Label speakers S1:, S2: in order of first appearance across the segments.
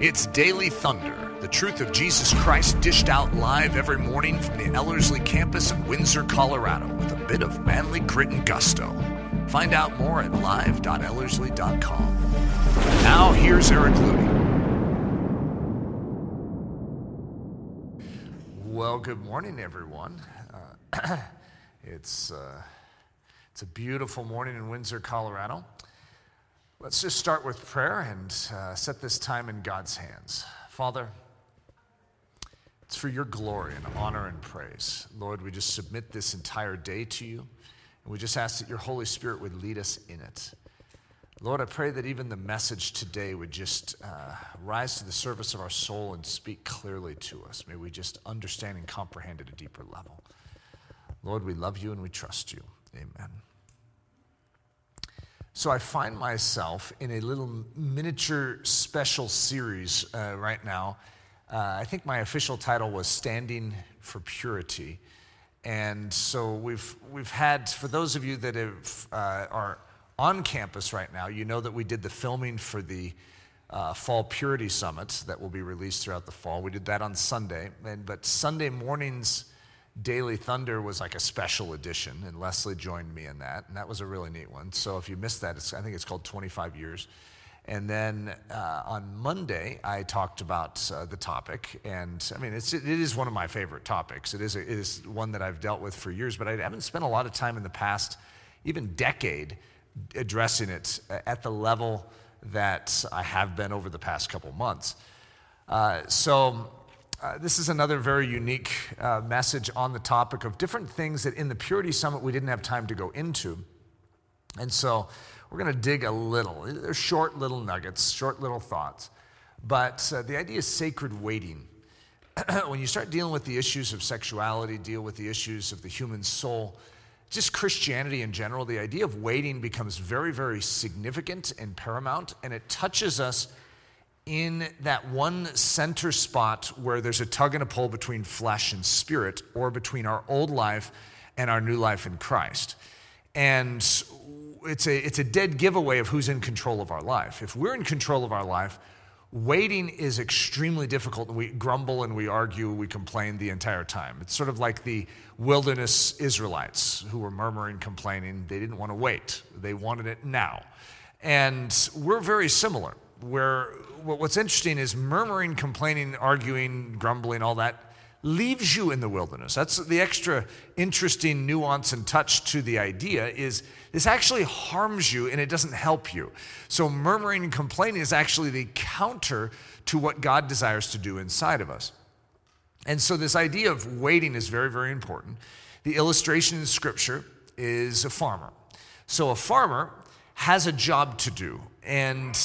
S1: It's Daily Thunder, the truth of Jesus Christ dished out live every morning from the Ellerslie campus in Windsor, Colorado, with a bit of manly grit and gusto. Find out more at live.ellerslie.com. Now, here's Eric Ludy. Well, good morning, everyone. Uh, it's, uh, it's a beautiful morning in Windsor, Colorado. Let's just start with prayer and uh, set this time in God's hands. Father, it's for your glory and honor and praise. Lord, we just submit this entire day to you, and we just ask that your Holy Spirit would lead us in it. Lord, I pray that even the message today would just uh, rise to the surface of our soul and speak clearly to us. May we just understand and comprehend at a deeper level. Lord, we love you and we trust you. Amen. So I find myself in a little miniature special series uh, right now. Uh, I think my official title was Standing for Purity. And so we've, we've had, for those of you that have, uh, are on campus right now, you know that we did the filming for the uh, Fall Purity Summit that will be released throughout the fall. We did that on Sunday. And, but Sunday mornings, Daily Thunder was like a special edition, and Leslie joined me in that, and that was a really neat one. So if you missed that, I think it's called 25 Years. And then uh, on Monday, I talked about uh, the topic, and I mean, it's, it is one of my favorite topics. It is, a, it is one that I've dealt with for years, but I haven't spent a lot of time in the past, even decade, addressing it at the level that I have been over the past couple months. Uh, so uh, this is another very unique uh, message on the topic of different things that in the Purity Summit we didn't have time to go into. And so we're going to dig a little. They're short little nuggets, short little thoughts. But uh, the idea is sacred waiting. when you start dealing with the issues of sexuality, deal with the issues of the human soul, just Christianity in general, the idea of waiting becomes very, very significant and paramount, and it touches us in that one center spot where there's a tug and a pull between flesh and spirit, or between our old life and our new life in Christ. And it's a, it's a dead giveaway of who's in control of our life. If we're in control of our life, waiting is extremely difficult. We grumble and we argue, we complain the entire time. It's sort of like the wilderness Israelites who were murmuring, complaining. They didn't want to wait, they wanted it now. And we're very similar where what's interesting is murmuring, complaining, arguing, grumbling, all that leaves you in the wilderness. That's the extra interesting nuance and touch to the idea is this actually harms you and it doesn't help you. So murmuring and complaining is actually the counter to what God desires to do inside of us. And so this idea of waiting is very, very important. The illustration in scripture is a farmer. So a farmer has a job to do and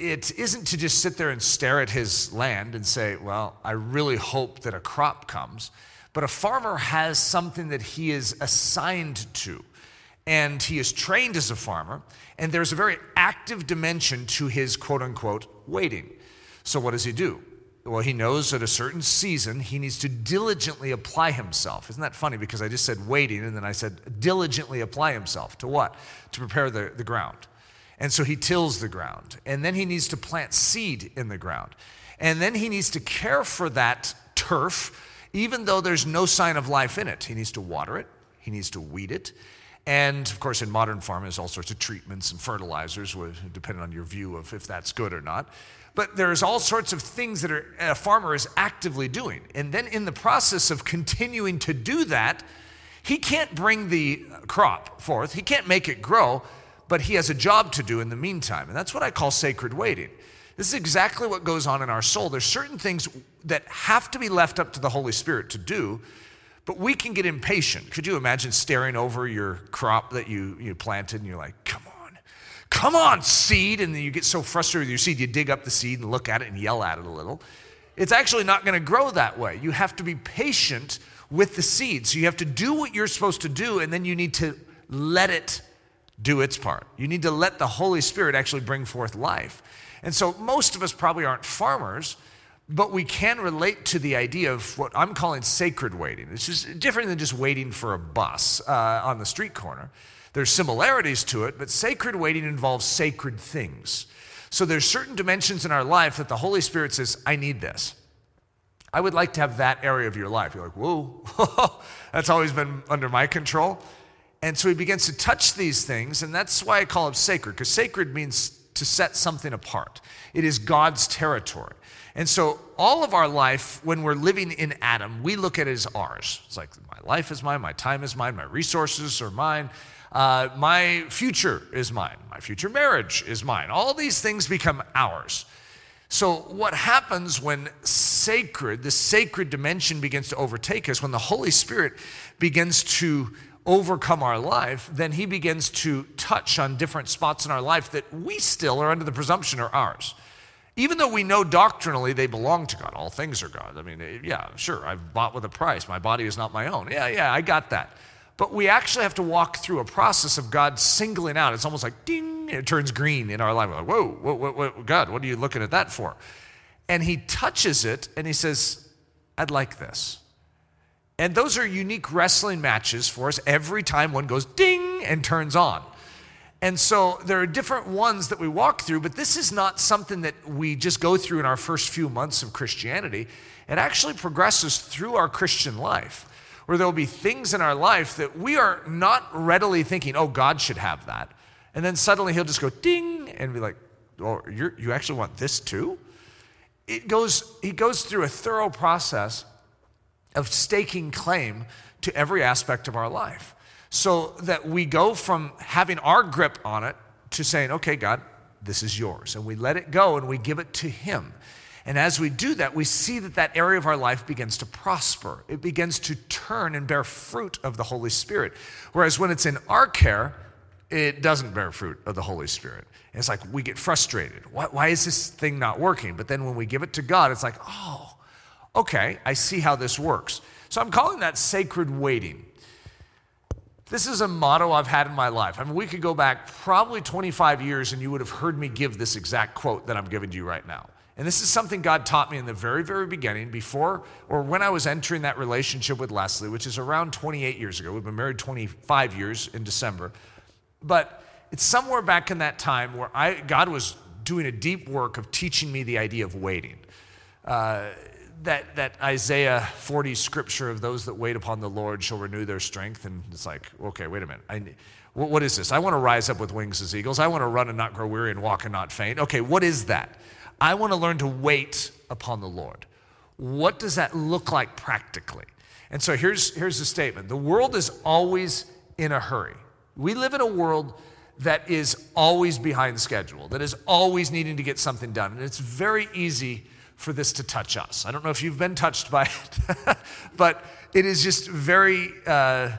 S1: it isn't to just sit there and stare at his land and say, Well, I really hope that a crop comes. But a farmer has something that he is assigned to. And he is trained as a farmer. And there's a very active dimension to his quote unquote waiting. So, what does he do? Well, he knows at a certain season he needs to diligently apply himself. Isn't that funny? Because I just said waiting and then I said diligently apply himself to what? To prepare the, the ground. And so he tills the ground. And then he needs to plant seed in the ground. And then he needs to care for that turf, even though there's no sign of life in it. He needs to water it, he needs to weed it. And of course, in modern farming, there's all sorts of treatments and fertilizers, depending on your view of if that's good or not. But there's all sorts of things that a farmer is actively doing. And then in the process of continuing to do that, he can't bring the crop forth, he can't make it grow but he has a job to do in the meantime. And that's what I call sacred waiting. This is exactly what goes on in our soul. There's certain things that have to be left up to the Holy Spirit to do, but we can get impatient. Could you imagine staring over your crop that you, you planted and you're like, come on, come on, seed. And then you get so frustrated with your seed, you dig up the seed and look at it and yell at it a little. It's actually not going to grow that way. You have to be patient with the seed. So you have to do what you're supposed to do, and then you need to let it do its part. You need to let the Holy Spirit actually bring forth life. And so most of us probably aren't farmers, but we can relate to the idea of what I'm calling sacred waiting. It's just different than just waiting for a bus uh, on the street corner. There's similarities to it, but sacred waiting involves sacred things. So there's certain dimensions in our life that the Holy Spirit says, I need this. I would like to have that area of your life. You're like, whoa, that's always been under my control. And so he begins to touch these things, and that's why I call it sacred, because sacred means to set something apart. It is God's territory. And so, all of our life, when we're living in Adam, we look at it as ours. It's like, my life is mine, my time is mine, my resources are mine, uh, my future is mine, my future marriage is mine. All these things become ours. So, what happens when sacred, the sacred dimension begins to overtake us, when the Holy Spirit begins to overcome our life, then He begins to touch on different spots in our life that we still are under the presumption are ours. Even though we know doctrinally they belong to God, all things are God. I mean, eh, yeah, sure, I've bought with a price. My body is not my own. Yeah, yeah, I got that. But we actually have to walk through a process of God singling out. It's almost like ding it turns green in our life. We're like, whoa, whoa, whoa, whoa, God, what are you looking at that for? And he touches it and he says, I'd like this. And those are unique wrestling matches for us every time one goes ding and turns on. And so there are different ones that we walk through, but this is not something that we just go through in our first few months of Christianity. It actually progresses through our Christian life, where there'll be things in our life that we are not readily thinking, oh, God should have that. And then suddenly he'll just go ding and be like, oh, you actually want this too? It goes, he goes through a thorough process of staking claim to every aspect of our life so that we go from having our grip on it to saying, okay, God, this is yours. And we let it go and we give it to Him. And as we do that, we see that that area of our life begins to prosper. It begins to turn and bear fruit of the Holy Spirit. Whereas when it's in our care, it doesn't bear fruit of the Holy Spirit. And it's like we get frustrated. Why, why, is this thing not working? But then when we give it to God, it's like, oh, okay, I see how this works. So I'm calling that sacred waiting. This is a motto I've had in my life. I mean, we could go back probably 25 years and you would have heard me give this exact quote that I'm giving to you right now. And this is something God taught me in the very, very beginning, before or when I was entering that relationship with Leslie, which is around 28 years ago. We've been married 25 years in December. But it's somewhere back in that time where I, God was doing a deep work of teaching me the idea of waiting. Uh, that, that Isaiah 40 scripture of those that wait upon the Lord shall renew their strength. And it's like, okay, wait a minute. I, what is this? I want to rise up with wings as eagles. I want to run and not grow weary and walk and not faint. Okay, what is that? I want to learn to wait upon the Lord. What does that look like practically? And so here's, here's the statement the world is always in a hurry. We live in a world that is always behind schedule, that is always needing to get something done. And it's very easy for this to touch us. I don't know if you've been touched by it, but it is just very uh,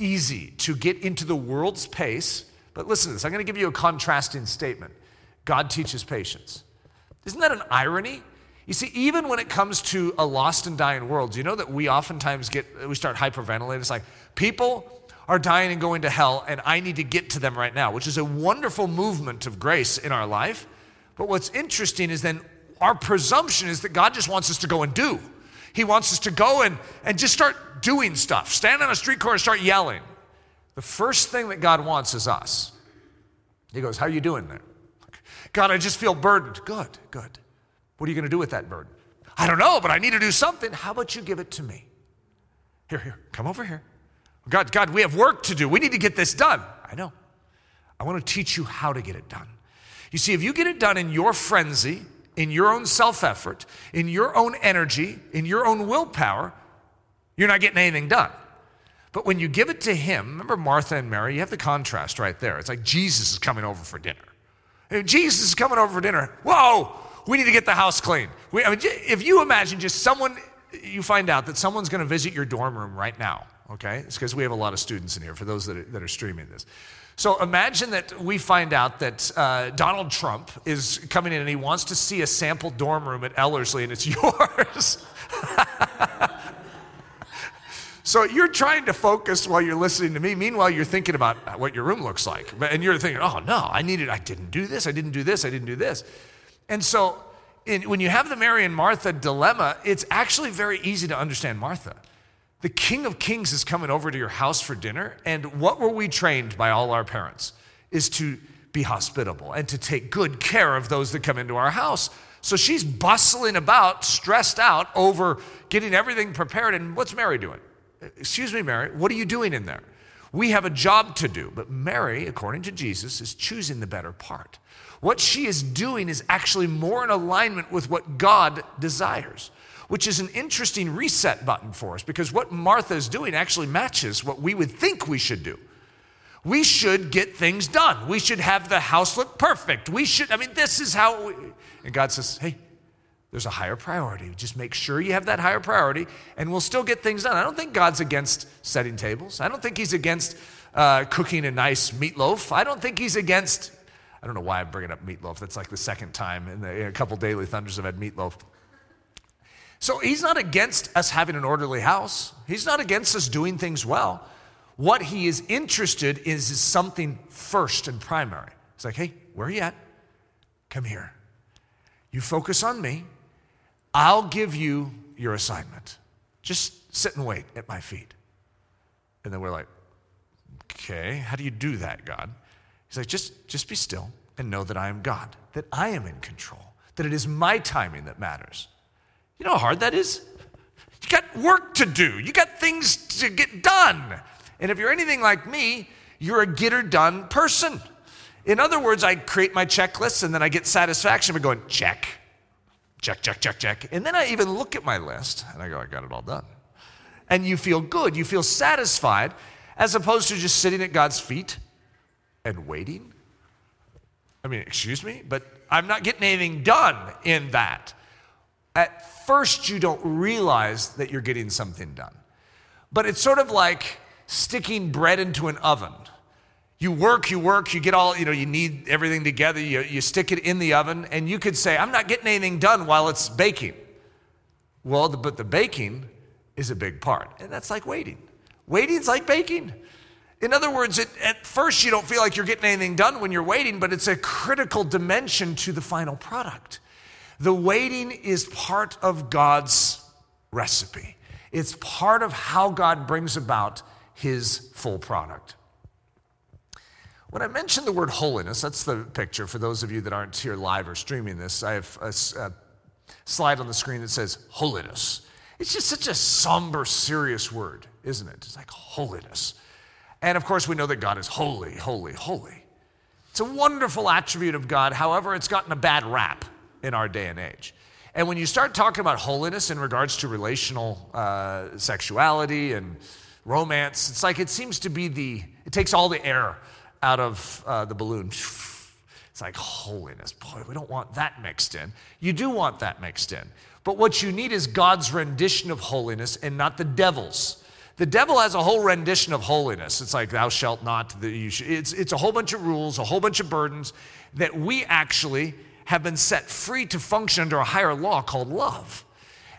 S1: easy to get into the world's pace. But listen to this I'm going to give you a contrasting statement God teaches patience. Isn't that an irony? You see, even when it comes to a lost and dying world, you know that we oftentimes get, we start hyperventilating. It's like, people, are dying and going to hell, and I need to get to them right now, which is a wonderful movement of grace in our life. But what's interesting is then our presumption is that God just wants us to go and do. He wants us to go and, and just start doing stuff. Stand on a street corner and start yelling. The first thing that God wants is us. He goes, How are you doing there? God, I just feel burdened. Good, good. What are you going to do with that burden? I don't know, but I need to do something. How about you give it to me? Here, here, come over here. God, God, we have work to do. We need to get this done. I know. I want to teach you how to get it done. You see, if you get it done in your frenzy, in your own self effort, in your own energy, in your own willpower, you're not getting anything done. But when you give it to Him, remember Martha and Mary, you have the contrast right there. It's like Jesus is coming over for dinner. Jesus is coming over for dinner. Whoa, we need to get the house clean. We, I mean, if you imagine just someone, you find out that someone's going to visit your dorm room right now okay? It's because we have a lot of students in here for those that are, that are streaming this. So imagine that we find out that uh, Donald Trump is coming in and he wants to see a sample dorm room at Ellerslie and it's yours. so you're trying to focus while you're listening to me. Meanwhile, you're thinking about what your room looks like. And you're thinking, oh no, I needed, I didn't do this, I didn't do this, I didn't do this. And so in, when you have the Mary and Martha dilemma, it's actually very easy to understand Martha. The King of Kings is coming over to your house for dinner. And what were we trained by all our parents? Is to be hospitable and to take good care of those that come into our house. So she's bustling about, stressed out over getting everything prepared. And what's Mary doing? Excuse me, Mary, what are you doing in there? We have a job to do. But Mary, according to Jesus, is choosing the better part. What she is doing is actually more in alignment with what God desires, which is an interesting reset button for us because what Martha is doing actually matches what we would think we should do. We should get things done. We should have the house look perfect. We should, I mean, this is how, we, and God says, hey, there's a higher priority. Just make sure you have that higher priority, and we'll still get things done. I don't think God's against setting tables. I don't think He's against uh, cooking a nice meatloaf. I don't think He's against, I don't know why I'm bringing up meatloaf. That's like the second time in, the, in a couple daily thunders I've had meatloaf. So He's not against us having an orderly house, He's not against us doing things well. What he is interested in is something first and primary. It's like, hey, where are you at? Come here. You focus on me. I'll give you your assignment. Just sit and wait at my feet. And then we're like, okay, how do you do that, God? He's like, just, just be still and know that I am God, that I am in control, that it is my timing that matters. You know how hard that is? You got work to do, you got things to get done. And if you're anything like me, you're a get her done person. In other words, I create my checklist and then I get satisfaction by going, check, check, check, check, check. And then I even look at my list and I go, I got it all done. And you feel good, you feel satisfied, as opposed to just sitting at God's feet and waiting. I mean, excuse me, but I'm not getting anything done in that. At first, you don't realize that you're getting something done. But it's sort of like sticking bread into an oven. You work, you work, you get all, you know, you need everything together, you, you stick it in the oven, and you could say, I'm not getting anything done while it's baking. Well, the, but the baking is a big part, and that's like waiting. Waiting's like baking. In other words, it, at first you don't feel like you're getting anything done when you're waiting, but it's a critical dimension to the final product. The waiting is part of God's recipe. It's part of how God brings about his full product. When I mention the word holiness, that's the picture for those of you that aren't here live or streaming this. I have a, a slide on the screen that says holiness. It's just such a somber, serious word, isn't it? It's like holiness. And of course, we know that God is holy, holy, holy. It's a wonderful attribute of God. However, it's gotten a bad rap in our day and age. And when you start talking about holiness in regards to relational uh, sexuality and romance. It's like it seems to be the, it takes all the air out of uh, the balloon. It's like holiness. Boy, we don't want that mixed in. You do want that mixed in. But what you need is God's rendition of holiness and not the devil's. The devil has a whole rendition of holiness. It's like, thou shalt not. the, You it's, it's a whole bunch of rules, a whole bunch of burdens that we actually have been set free to function under a higher law called love.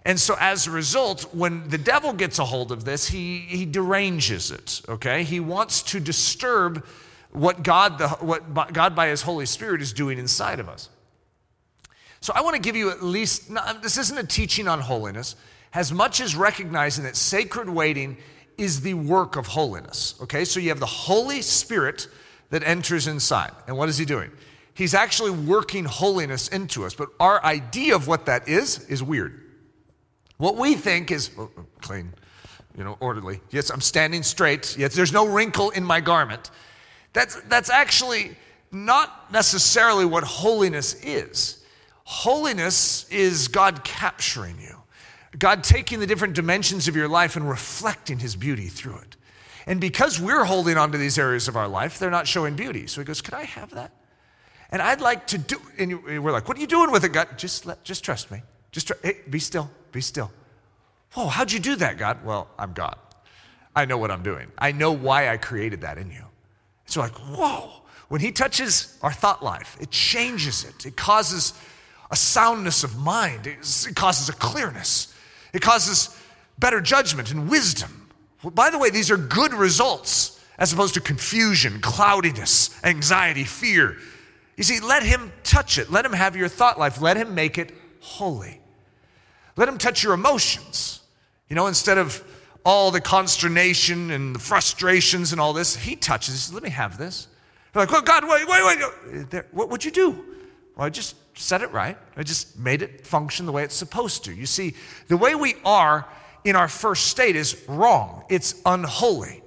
S1: And so, as a result, when the devil gets a hold of this, he, he deranges it, okay? He wants to disturb what God, the, what God, by his Holy Spirit, is doing inside of us. So, I want to give you at least, this isn't a teaching on holiness, as much as recognizing that sacred waiting is the work of holiness, okay? So, you have the Holy Spirit that enters inside. And what is he doing? He's actually working holiness into us. But our idea of what that is is weird. What we think is oh, oh, clean, you know, orderly. Yes, I'm standing straight. Yes, there's no wrinkle in my garment. That's, that's actually not necessarily what holiness is. Holiness is God capturing you, God taking the different dimensions of your life and reflecting His beauty through it. And because we're holding on to these areas of our life, they're not showing beauty. So He goes, Could I have that? And I'd like to do, and we're like, What are you doing with it, God? Just, let, just trust me. Just try, hey, be still, be still. Whoa, how'd you do that, God? Well, I'm God. I know what I'm doing. I know why I created that in you. It's like, whoa. When He touches our thought life, it changes it. It causes a soundness of mind, it causes a clearness, it causes better judgment and wisdom. Well, by the way, these are good results as opposed to confusion, cloudiness, anxiety, fear. You see, let Him touch it. Let Him have your thought life. Let Him make it holy. Let him touch your emotions. You know, instead of all the consternation and the frustrations and all this, he touches. Let me have this. They're like, well, God, wait, wait, wait. What would you do? Well, I just set it right. I just made it function the way it's supposed to. You see, the way we are in our first state is wrong, it's unholy.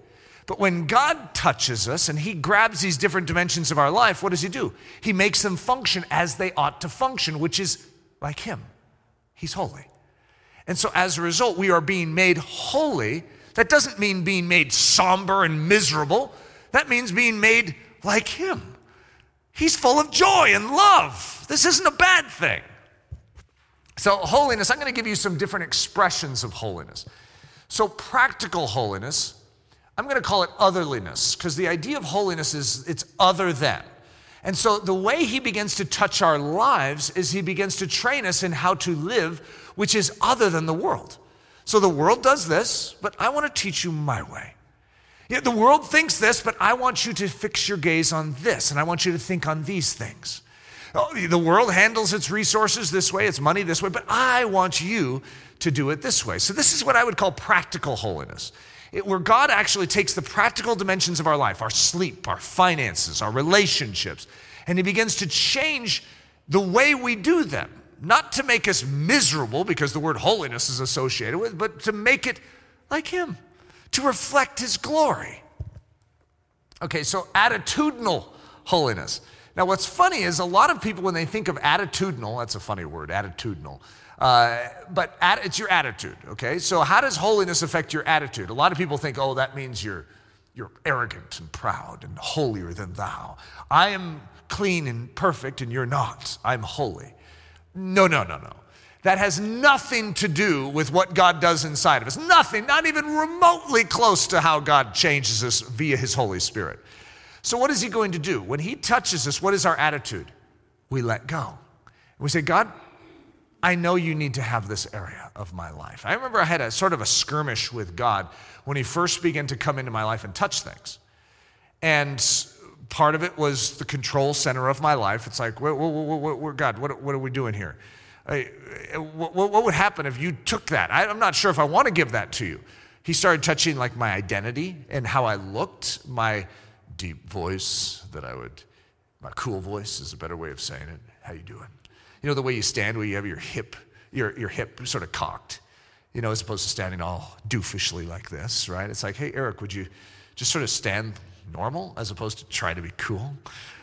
S1: But when God touches us and He grabs these different dimensions of our life, what does He do? He makes them function as they ought to function, which is like Him. He's holy. And so as a result, we are being made holy. That doesn't mean being made somber and miserable, that means being made like Him. He's full of joy and love. This isn't a bad thing. So, holiness, I'm going to give you some different expressions of holiness. So, practical holiness, I'm going to call it otherliness because the idea of holiness is it's other than. And so, the way he begins to touch our lives is he begins to train us in how to live, which is other than the world. So, the world does this, but I want to teach you my way. Yeah, the world thinks this, but I want you to fix your gaze on this, and I want you to think on these things. Oh, the world handles its resources this way, its money this way, but I want you to do it this way. So, this is what I would call practical holiness, it, where God actually takes the practical dimensions of our life, our sleep, our finances, our relationships, and He begins to change the way we do them. Not to make us miserable, because the word holiness is associated with, but to make it like Him, to reflect His glory. Okay, so attitudinal holiness. Now, what's funny is a lot of people, when they think of attitudinal, that's a funny word, attitudinal, uh, but at, it's your attitude, okay? So, how does holiness affect your attitude? A lot of people think, oh, that means you're, you're arrogant and proud and holier than thou. I am clean and perfect, and you're not. I'm holy. No, no, no, no. That has nothing to do with what God does inside of us. Nothing, not even remotely close to how God changes us via His Holy Spirit. So, what is he going to do? When he touches us, what is our attitude? We let go. We say, God, I know you need to have this area of my life. I remember I had a sort of a skirmish with God when he first began to come into my life and touch things. And part of it was the control center of my life. It's like, where, where, where, God, what, what, are we doing here? I, eh, what, would happen if you took that? I'm not sure if I want to give that to you. He started touching like my identity and how I looked, my deep voice that I would, my cool voice is a better way of saying it. How you doing? You know the way you stand where you have your hip, your, your hip sort of cocked, you know, as opposed to standing all doofishly like this, right? It's like, hey, Eric, would you just sort of stand normal as opposed to try to be cool?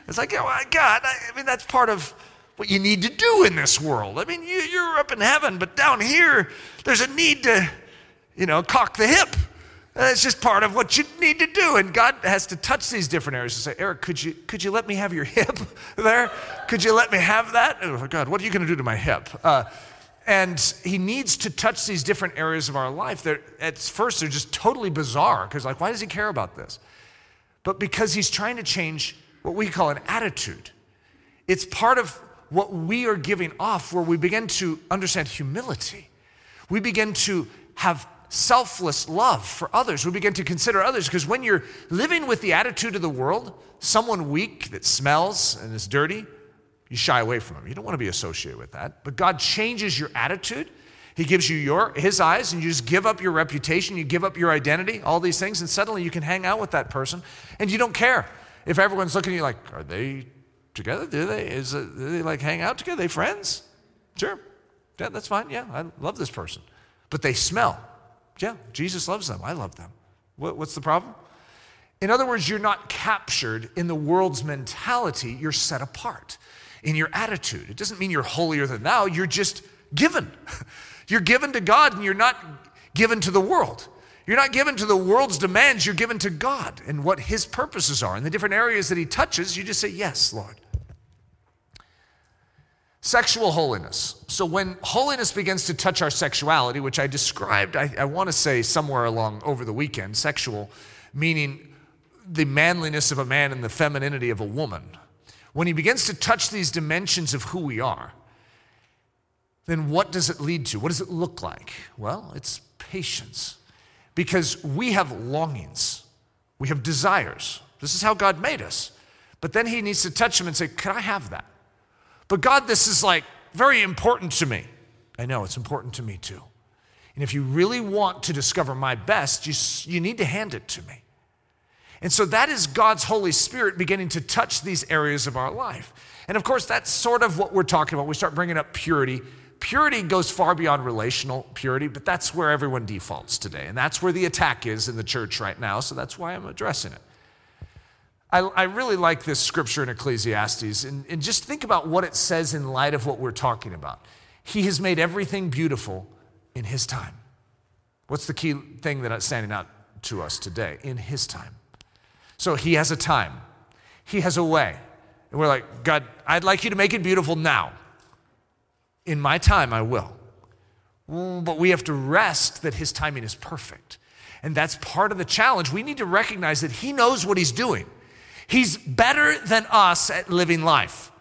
S1: It's like, oh my God, I, mean, that's part of what you need to do in this world. I mean, you, you're up in heaven, but down here, there's a need to, you know, cock the hip it's just part of what you need to do. And God has to touch these different areas and say, Eric, could you, could you let me have your hip there? Could you let me have that? Oh, God, what are you going to do to my hip? Uh, and he needs to touch these different areas of our life that at first they're just totally bizarre because, like, why does he care about this? But because he's trying to change what we call an attitude. It's part of what we are giving off where we begin to understand humility. We begin to have selfless love for others. We begin to consider others because when you're living with the attitude of the world, someone weak that smells and is dirty, you shy away from them. You don't want to be associated with that. But God changes your attitude. He gives you your his eyes and you just give up your reputation, you give up your identity, all these things and suddenly you can hang out with that person and you don't care. If everyone's looking at you like, are they together? Do they is it, do they like hang out together? Are they friends? Sure. Yeah, that's fine. Yeah, I love this person. But they smell. Yeah, Jesus loves them. I love them. What, what's the problem? In other words, you're not captured in the world's mentality, you're set apart in your attitude. It doesn't mean you're holier than thou, you're just given. You're given to God and you're not given to the world. You're not given to the world's demands, you're given to God and what His purposes are. In the different areas that He touches, you just say, Yes, Lord. Sexual holiness. So, when holiness begins to touch our sexuality, which I described, I, I want to say somewhere along over the weekend, sexual meaning the manliness of a man and the femininity of a woman. When he begins to touch these dimensions of who we are, then what does it lead to? What does it look like? Well, it's patience. Because we have longings, we have desires. This is how God made us. But then he needs to touch them and say, Can I have that? But God, this is like very important to me. I know it's important to me too. And if you really want to discover my best, you, you need to hand it to me. And so that is God's Holy Spirit beginning to touch these areas of our life. And of course, that's sort of what we're talking about. We start bringing up purity. Purity goes far beyond relational purity, but that's where everyone defaults today. And that's where the attack is in the church right now. So that's why I'm addressing it. I, I really like this scripture in Ecclesiastes. And, and just think about what it says in light of what we're talking about. He has made everything beautiful in His time. What's the key thing that's standing out to us today? In His time. So He has a time, He has a way. And we're like, God, I'd like you to make it beautiful now. In my time, I will. Mm, but we have to rest that His timing is perfect. And that's part of the challenge. We need to recognize that He knows what He's doing. He's better than us at living life.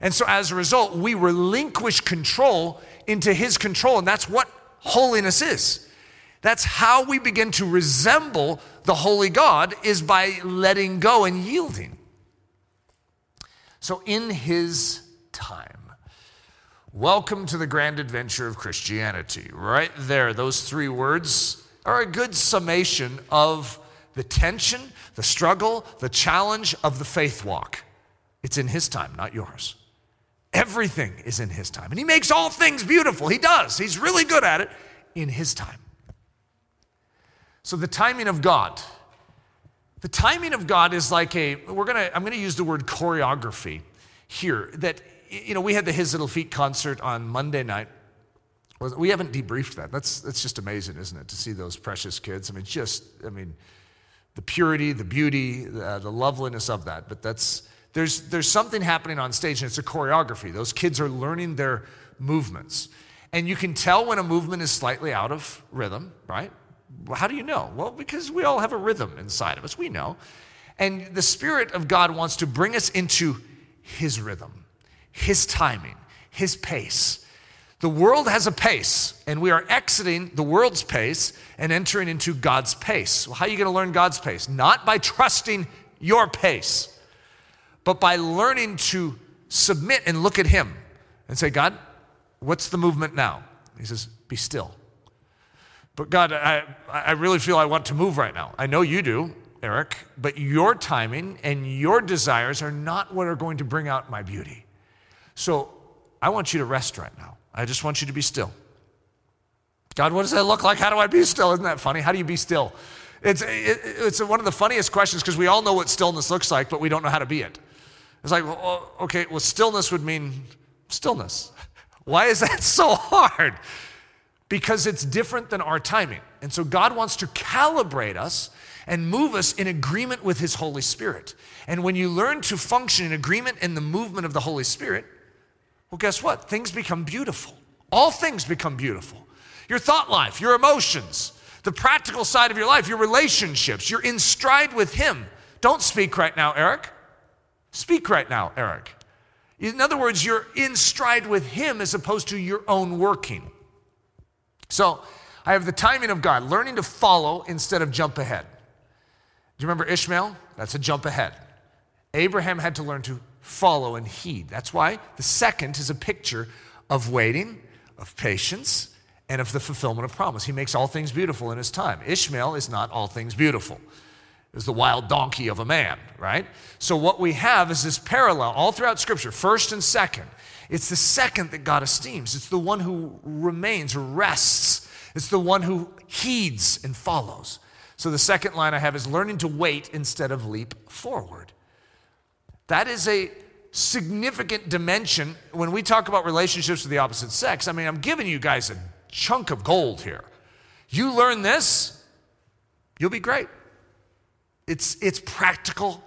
S1: And so as a result, we relinquish control into His control. And that's what holiness is. That's how we begin to resemble the holy God is by letting go and yielding. So in His time, Welcome to the grand adventure of Christianity. Right there, those three words are a good summation of the tension, the struggle, the challenge of the faith walk. It's in His time, not yours. Everything is in His time. And He makes all things beautiful. He does. He's really good at it in His time. So the timing of God. The timing of God is like a, we're gonna, I'm gonna use the word choreography here, that you know, we had the His Little Feet concert on Monday night. We haven't debriefed that. That's, that's just amazing, isn't it, to see those precious kids? I mean, just, I mean, the purity, the beauty, the, uh, the loveliness of that. But that's, there's, there's something happening on stage, and it's a choreography. Those kids are learning their movements. And you can tell when a movement is slightly out of rhythm, right? How do you know? Well, because we all have a rhythm inside of us. We know. And the Spirit of God wants to bring us into His rhythm. His timing, His pace. The world has a pace, and we are exiting the world's pace and entering into God's pace. Well, how are you going to learn God's pace? Not by trusting your pace, but by learning to submit and look at Him and say, God, what's the movement now? He says, Be still. But God, I, I really feel I want to move right now. I know you do, Eric, but your timing and your desires are not what are going to bring out my beauty. So I want you to rest right now. I just want you to be still. God, what does that look like? How do I be still? Isn't that funny? How do you be still? It's, it, it's one of the funniest questions because we all know what stillness looks like, but we don't know how to be it. It's like, well, okay, well, stillness would mean stillness. Why is that so hard? Because it's different than our timing. And so God wants to calibrate us and move us in agreement with His Holy Spirit. And when you learn to function in agreement in the movement of the Holy Spirit, well, guess what? Things become beautiful. All things become beautiful. Your thought life, your emotions, the practical side of your life, your relationships, you're in stride with Him. Don't speak right now, Eric. Speak right now, Eric. In other words, you're in stride with Him as opposed to your own working. So, I have the timing of God, learning to follow instead of jump ahead. Do you remember Ishmael? That's a jump ahead. Abraham had to learn to follow and heed. That's why the second is a picture of waiting, of patience, and of the fulfillment of promise. He makes all things beautiful in his time. Ishmael is not all things beautiful. Is the wild donkey of a man, right? So what we have is this parallel all throughout Scripture, first and second. It's the second that God esteems. It's the one who remains rests. It's the one who heeds and follows. So the second line I have is learning to wait instead of leap forward. That is a significant dimension when we talk about relationships with the opposite sex. I mean, I'm giving you guys a chunk of gold here. You learn this, you'll be great. It's, it's practical,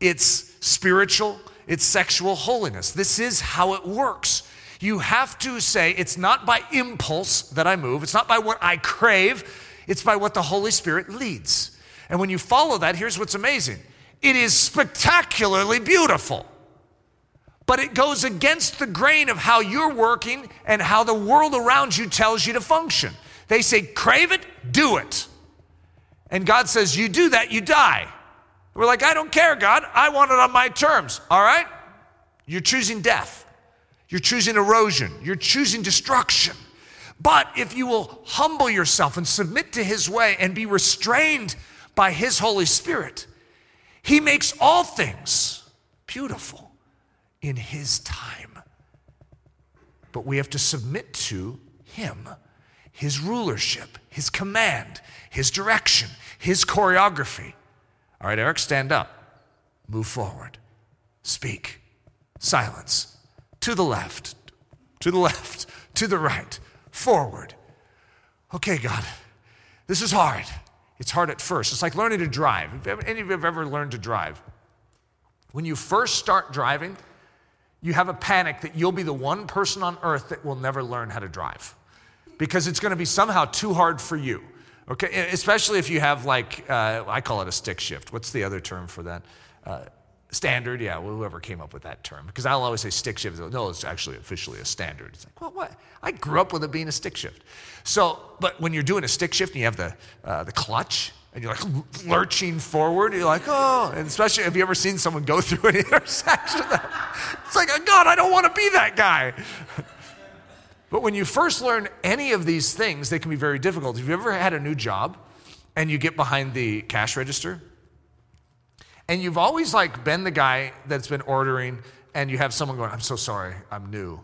S1: it's spiritual, it's sexual holiness. This is how it works. You have to say, it's not by impulse that I move, it's not by what I crave, it's by what the Holy Spirit leads. And when you follow that, here's what's amazing it is spectacularly beautiful. But it goes against the grain of how you're working and how the world around you tells you to function. They say, crave it, do it. And God says, you do that, you die. We're like, I don't care, God. I want it on my terms. All right? You're choosing death. You're choosing erosion. You're choosing destruction. But if you will humble yourself and submit to His way and be restrained by His Holy Spirit, He makes all things beautiful in His time. But we have to submit to Him, His rulership, His command, His direction, His choreography. All right, Eric, stand up. Move forward. Speak. Silence. To the left. To the left. To the right. Forward. Okay, God, this is hard. It's hard at first. It's like learning to drive. If any of you have ever learned to drive? When you first start driving, you have a panic that you'll be the one person on earth that will never learn how to drive because it's going to be somehow too hard for you. Okay, especially if you have like, uh, I call it a stick shift. What's the other term for that? Uh, standard, yeah, well, whoever came up with that term. Because I'll always say stick shift. No, it's actually officially a standard. It's like, well, what? I grew up with it being a stick shift. So, but when you're doing a stick shift and you have the, uh, the clutch, and you're like lurching forward, you're like, oh, and especially have you ever seen someone go through an intersection? It's like, oh, God, I don't want to be that guy. But when you first learn any of these things, they can be very difficult. Have you ever had a new job and you get behind the cash register? And you've always like been the guy that's been ordering and you have someone going, I'm so sorry, I'm new.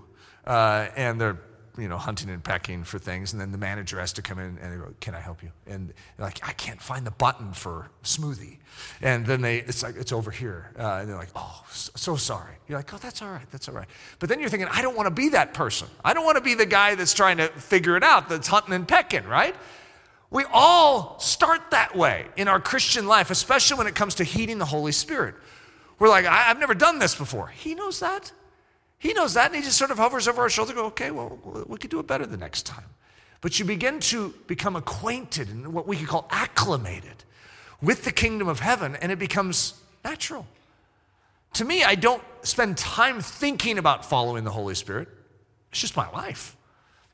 S1: Uh, and they're you know, hunting and pecking for things, and then the manager has to come in and they go, "Can I help you?" And like, "I can't find the button for smoothie," and then they, it's like, "It's over here," uh, and they're like, "Oh, so sorry." You're like, "Oh, that's all right, that's all right." But then you're thinking, "I don't want to be that person. I don't want to be the guy that's trying to figure it out, that's hunting and pecking, right?" We all start that way in our Christian life, especially when it comes to heeding the Holy Spirit. We're like, I've never done this before. He knows that. He knows that, and he just sort of hovers over our shoulder, go, okay, well, we could do it better the next time. But you begin to become acquainted and what we could call acclimated with the kingdom of heaven, and it becomes natural. To me, I don't spend time thinking about following the Holy Spirit. It's just my life.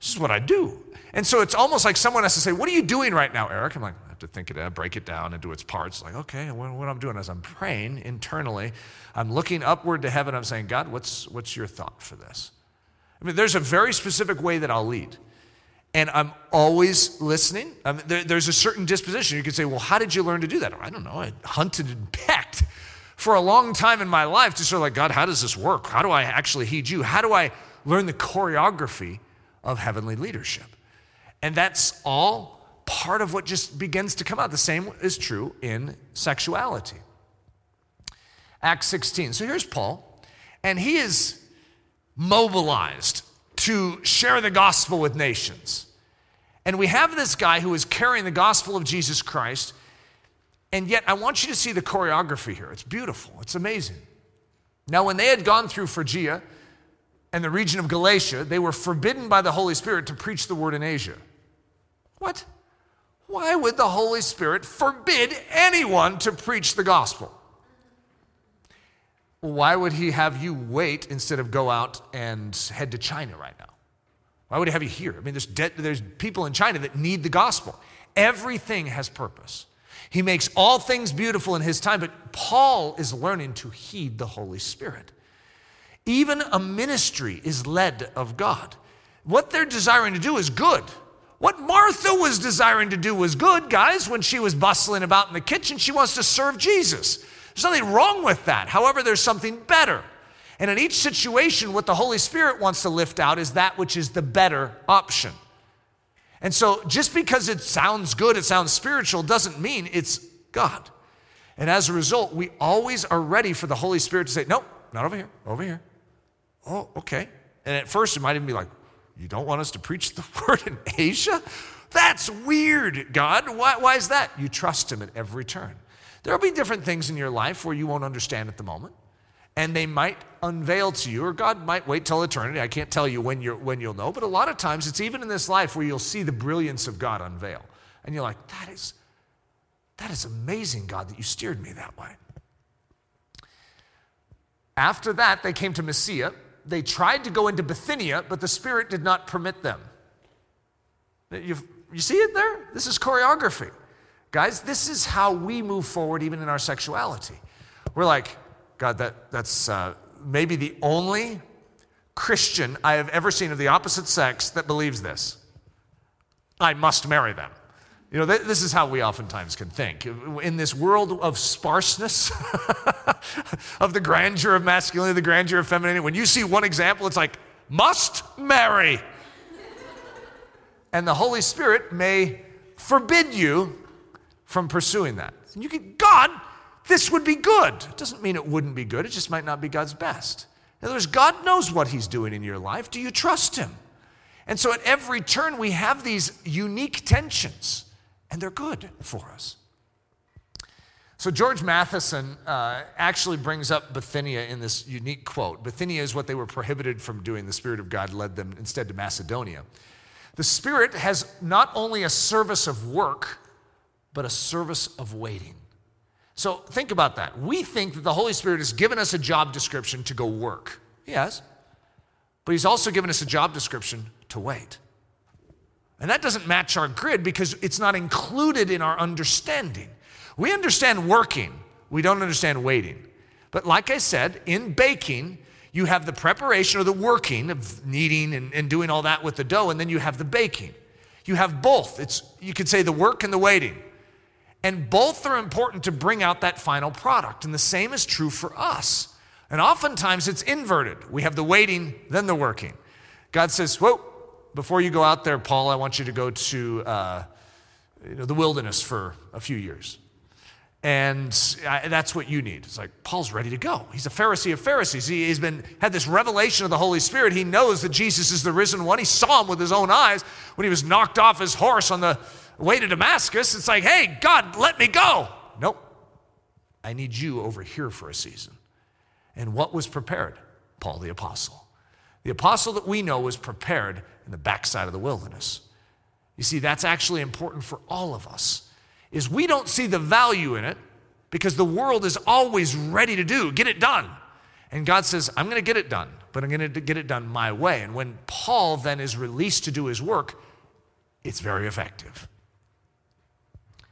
S1: This is what I do. And so it's almost like someone has to say, What are you doing right now, Eric? I'm like, I have to think it out, break it down into its parts. Like, okay, what, I'm doing is I'm praying internally. I'm looking upward to heaven. I'm saying, God, what's, what's your thought for this? I mean, there's a very specific way that I'll lead. And I'm always listening. I mean, there, there's a certain disposition. You could say, well, how did you learn to do that? I don't know. I hunted and pecked for a long time in my life to sort of like, God, how does this work? How do I actually heed you? How do I learn the choreography of heavenly leadership. And that's all part of what just begins to come out. The same is true in sexuality. Acts 16. So here's Paul, and he is mobilized to share the gospel with nations. And we have this guy who is carrying the gospel of Jesus Christ. And yet, I want you to see the choreography here. It's beautiful, it's amazing. Now, when they had gone through Phrygia, and the region of Galatia, they were forbidden by the Holy Spirit to preach the word in Asia. What? Why would the Holy Spirit forbid anyone to preach the gospel? Why would he have you wait instead of go out and head to China right now? Why would he have you here? I mean, there's, de- there's people in China that need the gospel. Everything has purpose. He makes all things beautiful in his time, but Paul is learning to heed the Holy Spirit. Even a ministry is led of God. What they're desiring to do is good. What Martha was desiring to do was good, guys, when she was bustling about in the kitchen. She wants to serve Jesus. There's nothing wrong with that. However, there's something better. And in each situation, what the Holy Spirit wants to lift out is that which is the better option. And so, just because it sounds good, it sounds spiritual, doesn't mean it's God. And as a result, we always are ready for the Holy Spirit to say, Nope, not over here, over here. Oh, okay. And at first, it might even be like, You don't want us to preach the word in Asia? That's weird, God. Why, why is that? You trust Him at every turn. There'll be different things in your life where you won't understand at the moment, and they might unveil to you, or God might wait till eternity. I can't tell you when, you're, when you'll know, but a lot of times it's even in this life where you'll see the brilliance of God unveil. And you're like, That is, that is amazing, God, that you steered me that way. After that, they came to Mysia they tried to go into Bithynia, but the Spirit did not permit them. you you see it there? This is choreography. Guys, this is how we move forward even in our sexuality. We're like, God, that, that's uh, maybe the only Christian I have ever seen of the opposite sex that believes this. I must marry them. You know, this is how we oftentimes can think. In this world of sparseness, of the grandeur of masculinity, the grandeur of femininity, when you see one example, it's like, must marry. and the Holy Spirit may forbid you from pursuing that. And you can, God, this would be good. It doesn't mean it wouldn't be good, it just might not be God's best. In other words, God knows what He's doing in your life. Do you trust Him? And so at every turn, we have these unique tensions and they're good for us. So, George Matheson uh, actually brings up Bithynia in this unique quote. Bithynia is what they were prohibited from doing. The Spirit of God led them instead to Macedonia. The Spirit has not only a service of work, but a service of waiting. So, think about that. We think that the Holy Spirit has given us a job description to go work. Yes. But He's also given us a job description to wait. And that doesn't match our grid because it's not included in our understanding. We understand working, we don't understand waiting. But like I said, in baking, you have the preparation or the working of kneading and, and doing all that with the dough, and then you have the baking. You have both. It's you could say the work and the waiting. And both are important to bring out that final product. And the same is true for us. And oftentimes it's inverted. We have the waiting, then the working. God says, Whoa, before you go out there, Paul, I want you to go to uh, you know, the wilderness for a few years. And that's what you need. It's like Paul's ready to go. He's a Pharisee of Pharisees. He, has been had this revelation of the Holy Spirit. He knows that Jesus is the risen one. He saw him with his own eyes when he was knocked off his horse on the way to Damascus. It's like, hey, God, let me go. Nope. I need you over here for a season. And what was prepared? Paul the apostle. The apostle that we know was prepared in the backside of the wilderness. You see, that's actually important for all of us. Is we don't see the value in it because the world is always ready to do, get it done. And God says, I'm going to get it done, but I'm going to get it done my way. And when Paul then is released to do his work, it's very effective.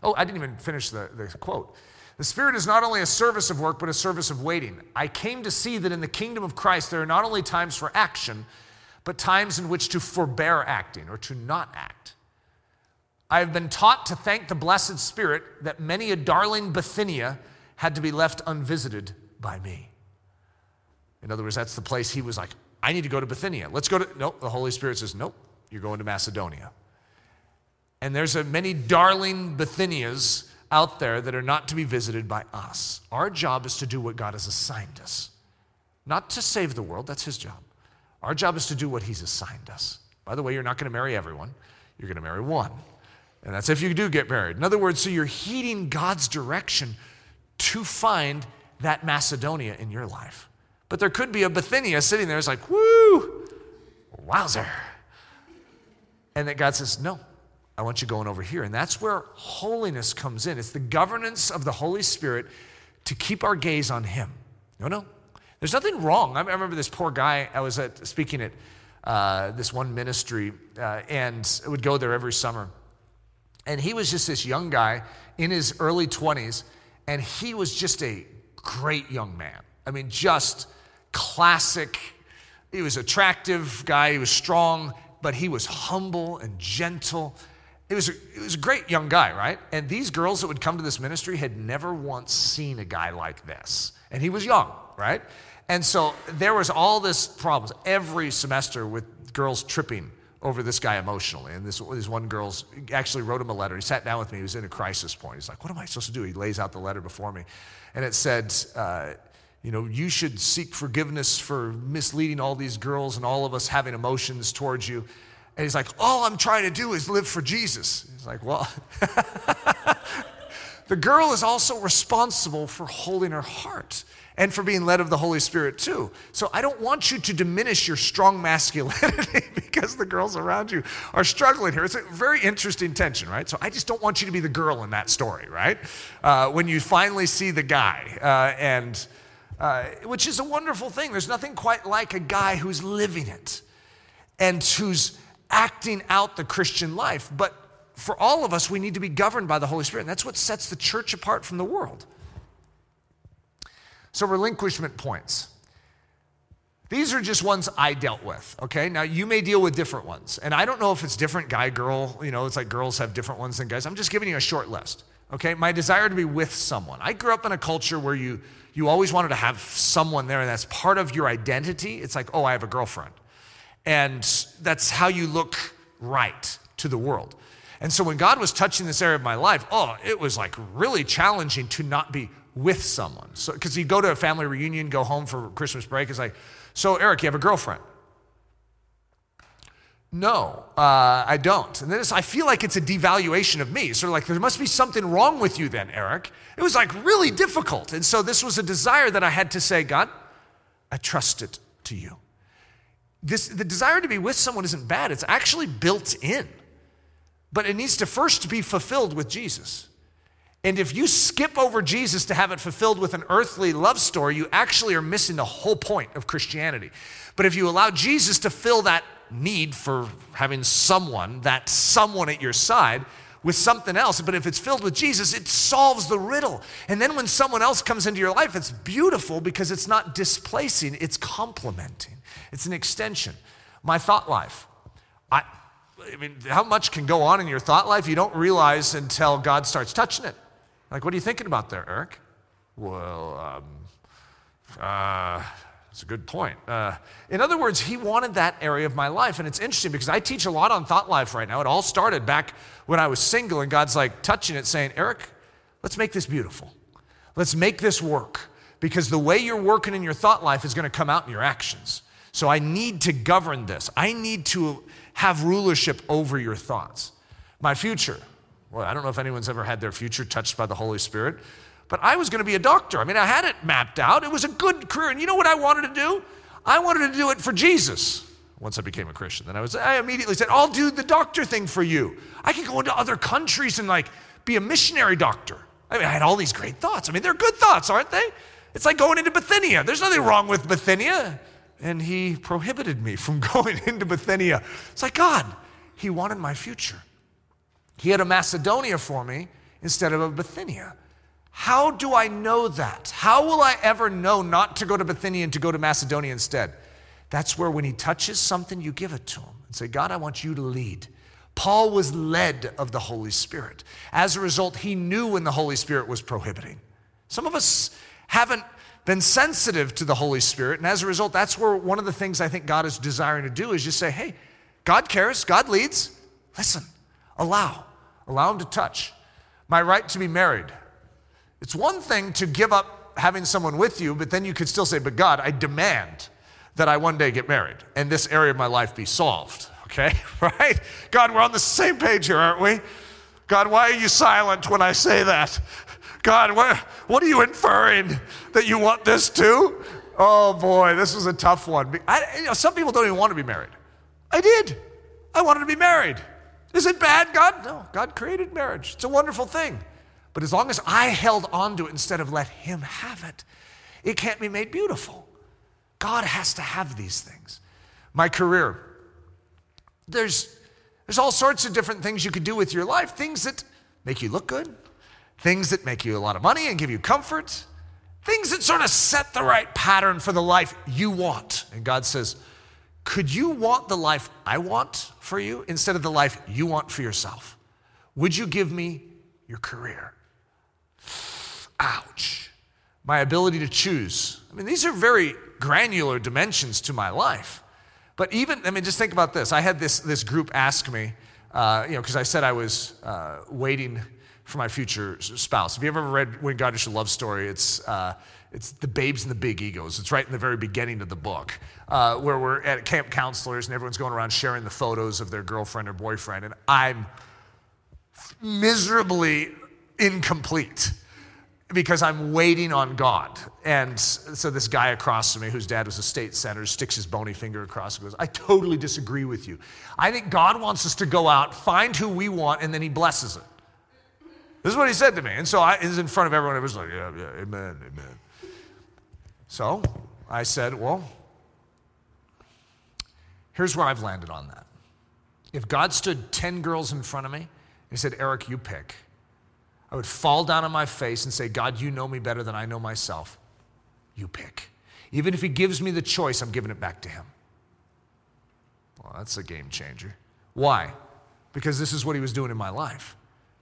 S1: Oh, I didn't even finish the, the quote. The Spirit is not only a service of work, but a service of waiting. I came to see that in the kingdom of Christ, there are not only times for action, but times in which to forbear acting or to not act. I have been taught to thank the blessed Spirit that many a darling Bithynia had to be left unvisited by me. In other words, that's the place he was like, I need to go to Bithynia. Let's go to, nope, the Holy Spirit says, nope, you're going to Macedonia. And there's a many darling Bithynias out there that are not to be visited by us. Our job is to do what God has assigned us, not to save the world, that's his job our job is to do what He's assigned us. By the way, you're not going to marry everyone, you're going to marry one. And that's if you do get married. In other words, so you're heeding God's direction to find that Macedonia in your life. But there could be a Bithynia sitting there, it's like, woo, wowzer. And that God says, no, I want you going over here. And that's where holiness comes in. It's the governance of the Holy Spirit to keep our gaze on Him. No, no, there's nothing wrong. I remember this poor guy, I was at, speaking at uh, this one ministry uh, and would go there every summer. And he was just this young guy in his early 20s, and he was just a great young man. I mean, just classic. He was attractive guy, he was strong, but he was humble and gentle. It was, a, it was a great young guy, right? And these girls that would come to this ministry had never once seen a guy like this. And he was young, right? And so there was all this problems every semester with girls tripping over this guy emotionally. And this, this one girl actually wrote him a letter. He sat down with me. He was in a crisis point. He's like, What am I supposed to do? He lays out the letter before me. And it said, uh, You know, you should seek forgiveness for misleading all these girls and all of us having emotions towards you. And he's like, All I'm trying to do is live for Jesus. He's like, Well, the girl is also responsible for holding her heart and for being led of the Holy Spirit too. So I don't want you to diminish your strong masculinity because the girls around you are struggling here. It's a very interesting tension, right? So I just don't want you to be the girl in that story, right? Uh, when you finally see the guy, uh, and uh, which is a wonderful thing. There's nothing quite like a guy who's living it and who's acting out the Christian life. But for all of us, we need to be governed by the Holy Spirit. And that's what sets the church apart from the world. So, relinquishment points. These are just ones I dealt with, okay? Now, you may deal with different ones. And I don't know if it's different guy, girl, you know, it's like girls have different ones than guys. I'm just giving you a short list, okay? My desire to be with someone. I grew up in a culture where you, you always wanted to have someone there, and that's part of your identity. It's like, oh, I have a girlfriend. And that's how you look right to the world. And so when God was touching this area of my life, oh, it was like really challenging to not be with someone. So, because you go to a family reunion, go home for Christmas break, it's like, so, Eric, you have a girlfriend? No, uh, I don't. And then I feel like it's a devaluation of me. Sort of like there must be something wrong with you, then, Eric. It was like really difficult. And so this was a desire that I had to say, God, I trust it to you. This, the desire to be with someone isn't bad, it's actually built in. But it needs to first be fulfilled with Jesus. And if you skip over Jesus to have it fulfilled with an earthly love story, you actually are missing the whole point of Christianity. But if you allow Jesus to fill that need for having someone, that someone at your side, with something else, but if it's filled with Jesus, it solves the riddle. And then when someone else comes into your life, it's beautiful because it's not displacing, it's complementing, it's an extension. My thought life. I, I mean, how much can go on in your thought life you don't realize until God starts touching it. Like, what are you thinking about there, Eric? Well, um, uh, that's a good point. Uh, in other words, he wanted that area of my life. And it's interesting because I teach a lot on thought life right now. It all started back when I was single, and God's like touching it, saying, Eric, let's make this beautiful. Let's make this work because the way you're working in your thought life is going to come out in your actions. So I need to govern this. I need to have rulership over your thoughts. My future, well, I don't know if anyone's ever had their future touched by the Holy Spirit, but I was going to be a doctor. I mean, I had it mapped out. It was a good career. And you know what I wanted to do? I wanted to do it for Jesus. Once I became a Christian, then I was I immediately said, "I'll do the doctor thing for you. I can go into other countries and like be a missionary doctor." I mean, I had all these great thoughts. I mean, they're good thoughts, aren't they? It's like going into Bithynia. There's nothing wrong with Bithynia. And he prohibited me from going into Bithynia. It's like, God, he wanted my future. He had a Macedonia for me instead of a Bithynia. How do I know that? How will I ever know not to go to Bithynia and to go to Macedonia instead? That's where when he touches something, you give it to him and say, God, I want you to lead. Paul was led of the Holy Spirit. As a result, he knew when the Holy Spirit was prohibiting. Some of us haven't been sensitive to the Holy Spirit, and as a result, that's where one of the things I think God is desiring to do is just say, hey, God cares, God leads, listen, allow. Allow him to touch. My right to be married. It's one thing to give up having someone with you, but then you could still say, But God, I demand that I one day get married and this area of my life be solved. Okay? Right? God, we're on the same page here, aren't we? God, why are you silent when I say that? God, what, what are you inferring? That you want this too? Oh boy, this was a tough one. I, you know, some people don't even want to be married. I did. I wanted to be married. Is it bad, God? No, God created marriage. It's a wonderful thing. But as long as I held on to it instead of let Him have it, it can't be made beautiful. God has to have these things. My career, there's, there's all sorts of different things you could do with your life, things that make you look good, things that make you a lot of money and give you comfort, things that sort of set the right pattern for the life you want. And God says, Could you want the life I want for you instead of the life you want for yourself? Would you give me your career? Ouch. My ability to choose. I mean, these are very granular dimensions to my life. But even, I mean, just think about this. I had this, this group ask me, uh, you know, because I said I was uh, waiting for my future spouse. Have you ever read When God Is Your Love Story? It's, uh, it's The Babes and the Big Egos. It's right in the very beginning of the book, uh, where we're at camp counselors and everyone's going around sharing the photos of their girlfriend or boyfriend. And I'm miserably incomplete because I'm waiting on God. And so this guy across from me, whose dad was a state senator, sticks his bony finger across and goes, I totally disagree with you. I think God wants us to go out, find who we want, and then he blesses it. This is what he said to me. And so I is in front of everyone. It was like, yeah, yeah, amen, amen. So I said, well, here's where I've landed on that. If God stood 10 girls in front of me and said, Eric, you pick, I would fall down on my face and say, God, you know me better than I know myself. You pick. Even if he gives me the choice, I'm giving it back to him. Well, that's a game changer. Why? Because this is what he was doing in my life.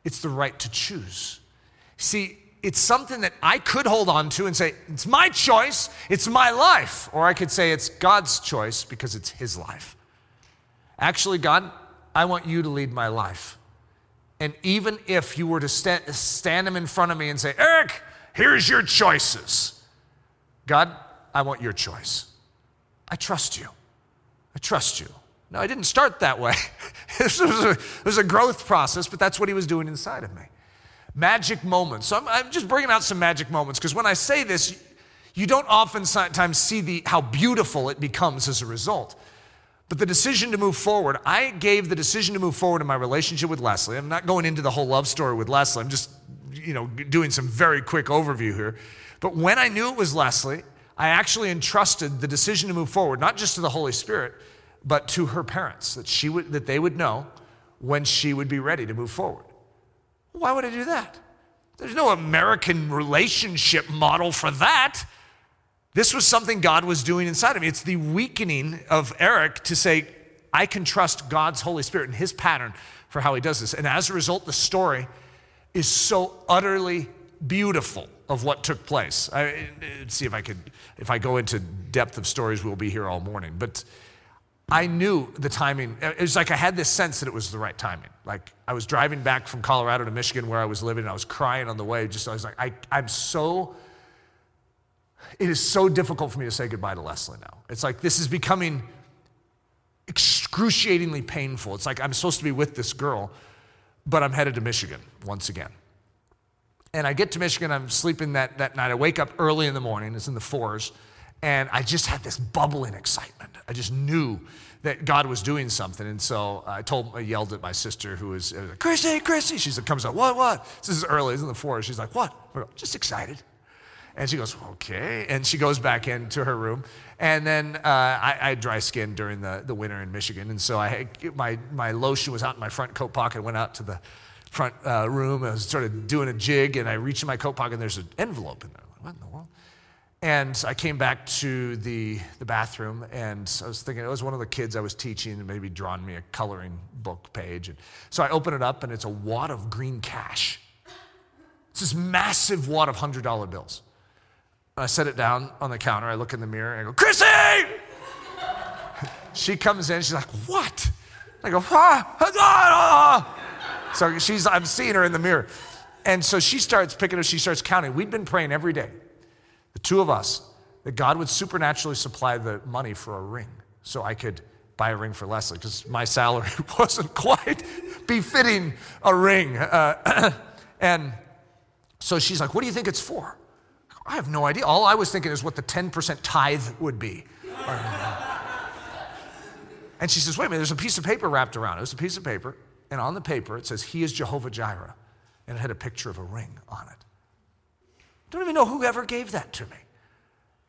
S1: It's the right to choose. See, it's something that I could hold on to and say, it's my choice, it's my life. Or I could say, it's God's choice because it's his life. Actually, God, I want you to lead my life. And even if you were to stand, stand him in front of me and say, Eric, here's your choices. God, I want your choice. I trust you. I trust you. Now, I didn't start that way. this, was a, it was a growth process, but that's what he was doing inside of me. Magic moments. So I'm, I'm just bringing out some magic moments because when I say this, you don't oftentimes see the, how beautiful it becomes as a result. But the decision to move forward, I gave the decision to move forward in my relationship with Leslie. I'm not going into the whole love story with Leslie. I'm just, you know, doing some very quick overview here. But when I knew it was Leslie, I actually entrusted the decision to move forward, not just to the Holy Spirit, but to her parents, that, she would, that they would know when she would be ready to move forward. Why would I do that? There's no American relationship model for that. This was something God was doing inside of me. It's the weakening of Eric to say, I can trust God's Holy Spirit and his pattern for how he does this. And as a result, the story is so utterly beautiful of what took place. I, see if I could, if I go into depth of stories, we'll be here all morning. But I knew the timing. It was like I had this sense that it was the right timing. Like I was driving back from Colorado to Michigan where I was living, and I was crying on the way. Just I was like, I, I'm so. It is so difficult for me to say goodbye to Leslie now. It's like this is becoming excruciatingly painful. It's like I'm supposed to be with this girl, but I'm headed to Michigan once again. And I get to Michigan, I'm sleeping that, that night. I wake up early in the morning, it's in the fours, and I just had this bubbling excitement. I just knew that God was doing something. And so I told, I yelled at my sister who was, was like, Chrissy, Chrissy. She comes up, what, what? This is early, it's in the forest. She's like, what? Just excited. And she goes, okay. And she goes back into her room. And then uh, I, I, had dry skin during the, the winter in Michigan. And so I, my, my lotion was out in my front coat pocket. Went out to the front uh, room. I was sort of doing a jig. And I reached in my coat pocket and there's an envelope in there. What in the world? And I came back to the, the bathroom and I was thinking it was one of the kids I was teaching and maybe drawn me a coloring book page. And so I open it up and it's a wad of green cash. It's this massive wad of $100 bills. I set it down on the counter. I look in the mirror and I go, Chrissy! she comes in. She's like, what? I go, ah, ah, ah. So she's, I'm seeing her in the mirror. And so she starts picking up, she starts counting. We'd been praying every day the two of us, that God would supernaturally supply the money for a ring so I could buy a ring for Leslie because my salary wasn't quite befitting a ring. Uh, and so she's like, What do you think it's for? I have no idea. All I was thinking is what the 10% tithe would be. Uh, and she says, Wait a minute, there's a piece of paper wrapped around it. It's a piece of paper, and on the paper it says, He is Jehovah Jireh. And it had a picture of a ring on it. Don't even know who ever gave that to me.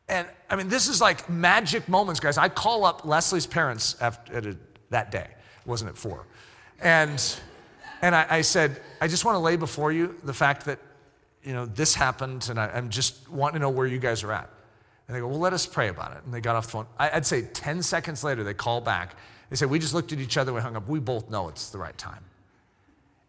S1: And I mean, this is like magic moments, guys. I call up Leslie's parents after, that day, wasn't it four? And, and I, I, said, I just want to lay before you the fact that, you know, this happened and I, am just wanting to know where you guys are at. And they go, well, let us pray about it. And they got off the phone. I, I'd say 10 seconds later, they call back. They say, we just looked at each other, we hung up. We both know it's the right time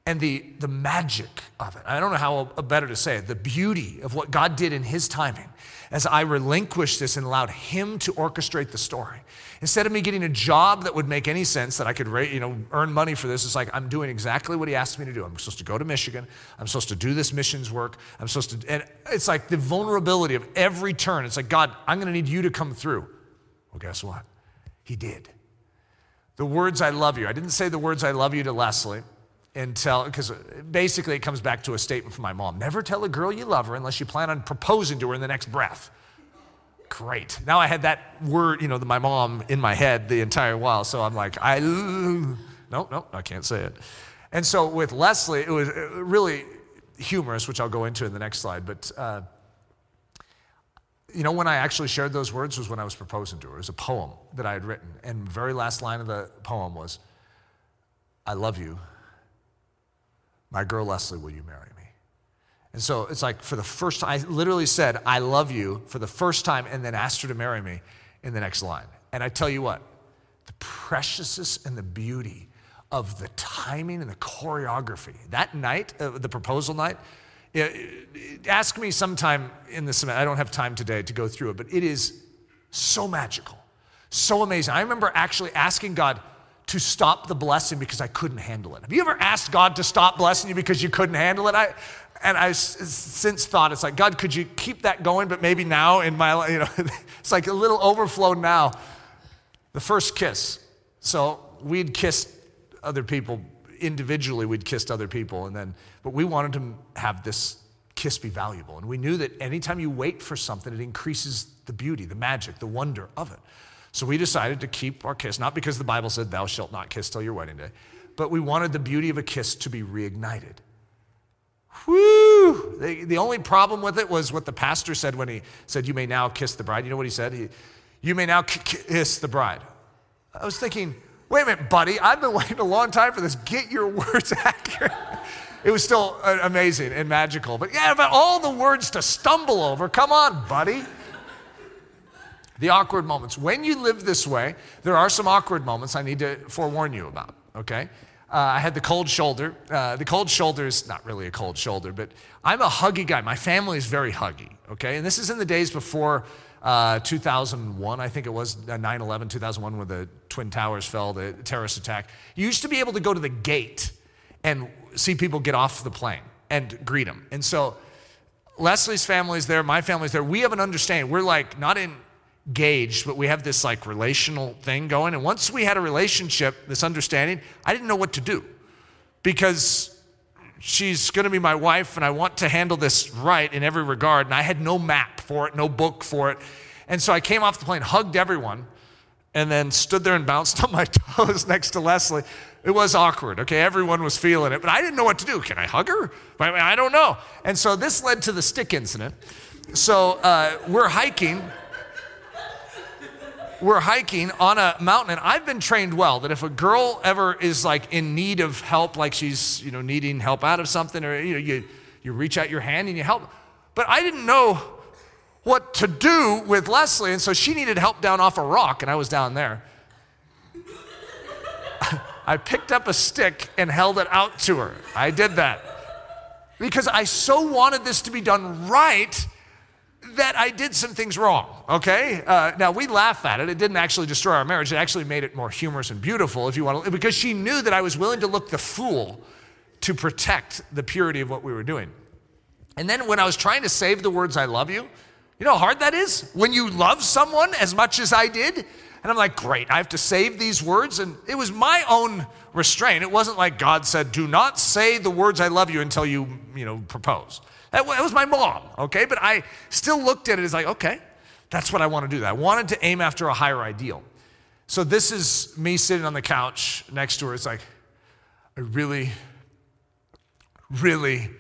S1: and the, the magic of it. I don't know how uh, better to say it. The beauty of what God did in His timing as I relinquished this and allowed Him to orchestrate the story. Instead of me getting a job that would make any sense that I could you know, earn money for this, it's like I'm doing exactly what He asked me to do. I'm supposed to go to Michigan. I'm supposed to do this missions work. I'm supposed to, and it's like the vulnerability of every turn. It's like, God, I'm going to need you to come through. Well, guess what? He did. The words I love you. I didn't say the words I love you to Leslie until because basically it comes back to a statement from my mom. Never tell a girl you love her unless you plan on proposing to her in the next breath. Great. Now i had that word you know my mom in my head the entire while so i'm like i no no i can't say it. And so with leslie it was really humorous which i'll go into in the next slide but uh, you know when i actually shared those words was when i was proposing to her. It was a poem that i had written and very last line of the poem was i love you my girl Leslie, will you marry me? And so it's like for the first time, I literally said, I love you for the first time, and then asked her to marry me in the next line. And I tell you what, the preciousness and the beauty of the timing and the choreography. That night, uh, the proposal night, ask me sometime in the semester. I don't have time today to go through it, but it is so magical, so amazing. I remember actually asking God to stop the blessing because I couldn't handle it. Have you ever asked God to stop blessing you because you couldn't handle it? I, and I since thought it's like God, could you keep that going? But maybe now in my life, you know, it's like a little overflow now. The first kiss. So we'd kissed other people individually. We'd kissed other people, and then, but we wanted to have this kiss be valuable, and we knew that anytime you wait for something, it increases the beauty, the magic, the wonder of it. So we decided to keep our kiss, not because the Bible said, "Thou shalt not kiss till your wedding day," but we wanted the beauty of a kiss to be reignited. Whoo! The, the only problem with it was what the pastor said when he said, You may now kiss the bride. You know what he said? He, you may now kiss the bride. I was thinking, Wait a minute, buddy, I've been waiting a long time for this. Get your words accurate. It was still uh, amazing and magical. But yeah, but all the words to stumble over. Come on, buddy. The awkward moments. When you live this way, there are some awkward moments I need to forewarn you about, okay? Uh, I had the cold shoulder. Uh, the cold shoulder is not really a cold shoulder, but I'm a huggy guy. My family is very huggy, okay? And this is in the days before uh, 2001, I think it was uh, 9 11, 2001, when the Twin Towers fell, the terrorist attack. You used to be able to go to the gate and see people get off the plane and greet them. And so Leslie's family's there, my family's there. We have an understanding. We're like not in gauged, but we have this like relational thing going. And once we had a relationship, this understanding, I didn't know what to do because she's going to be my wife and I want to handle this right in every regard. And I had no map for it, no book for it. And so I came off the plane, hugged everyone, and then stood there and bounced on my toes next to Leslie. It was awkward, okay? Everyone was feeling it, but I didn't know what to do. Can I hug her? I don't know. And so this led to the stick incident. So uh, we're hiking we're hiking on a mountain, and I've been trained well that if a girl ever is like in need of help, like she's you know needing help out of something, or you know you you reach out your hand and you help. But I didn't know what to do with Leslie, and so she needed help down off a rock, and I was down there. I picked up a stick and held it out to her. I did that because I so wanted this to be done right that I did some things wrong, okay? Uh, now, we laugh at it. It didn't actually destroy our marriage. It actually made it more humorous and beautiful, if you want to, because she knew that I was willing to look the fool to protect the purity of what we were doing. And then when I was trying to save the words, I love you, you know how hard that is? When you love someone as much as I did, and I'm like, great, I have to save these words. And it was my own restraint. It wasn't like God said, do not say the words I love you until you, you know, propose. That was my mom, okay? But I still looked at it as like, okay, that's what I want to do. I wanted to aim after a higher ideal. So this is me sitting on the couch next to her. It's like, I really, really,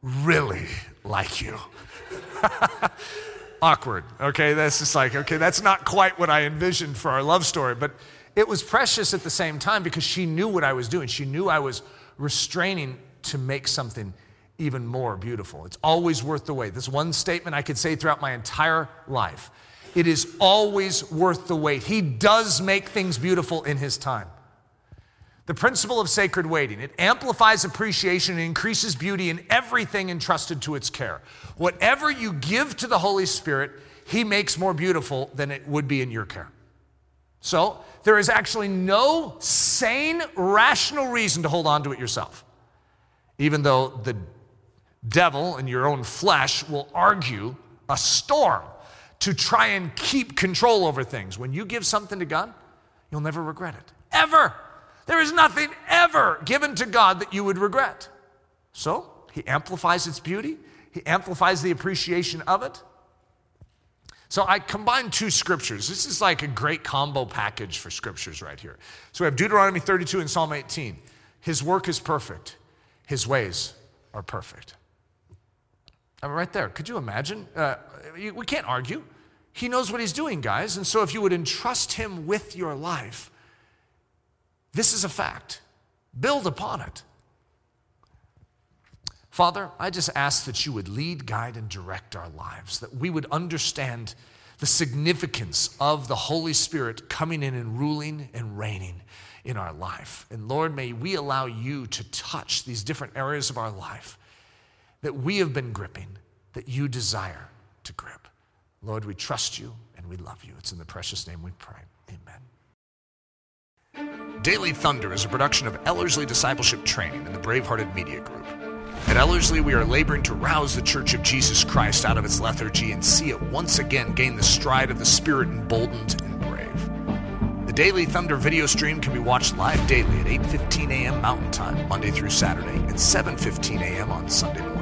S1: really like you. Awkward, okay? That's just like, okay, that's not quite what I envisioned for our love story, but it was precious at the same time because she knew what I was doing. She knew I was restraining to make something even more beautiful. It's always worth the wait. This one statement I could say throughout my entire life. It is always worth the wait. He does make things beautiful in His time. The principle of sacred waiting it amplifies appreciation and increases beauty in everything entrusted to its care. Whatever you give to the Holy Spirit, He makes more beautiful than it would be in your care. So, there is actually no sane, rational reason to hold on to it yourself, even though the devil and your own flesh will argue a storm to try and keep control over things. When you give something to God, you'll never regret it. Ever. There is nothing ever given to God that you would regret. So, He amplifies its beauty, He amplifies the appreciation of it. So, I combined two scriptures. This is like a great combo package for scriptures right here. So, we have Deuteronomy 32 and Psalm 18. His work is perfect, His ways are perfect. I mean, right there. Could you imagine? Uh, we can't argue. He knows what he's doing, guys. And so if you would entrust him with your life, this is a fact. Build upon it. Father, I just ask that you would lead, guide, and direct our lives, that we would understand the significance of the Holy Spirit coming in and ruling and reigning in our life. And Lord, may we allow you to touch these different areas of our life that we have been gripping, that you desire to grip. Lord, we trust you and we love you. It's in the precious name we pray. Amen. Daily Thunder is a production of Ellerslie Discipleship Training and the Bravehearted Media Group. At Ellerslie, we are laboring to rouse the Church of Jesus Christ out of its lethargy and see it once again gain the stride of the Spirit emboldened and brave. The Daily Thunder video stream can be watched live daily at 8:15 a.m. Mountain Time, Monday through Saturday, and 7:15 a.m. on Sunday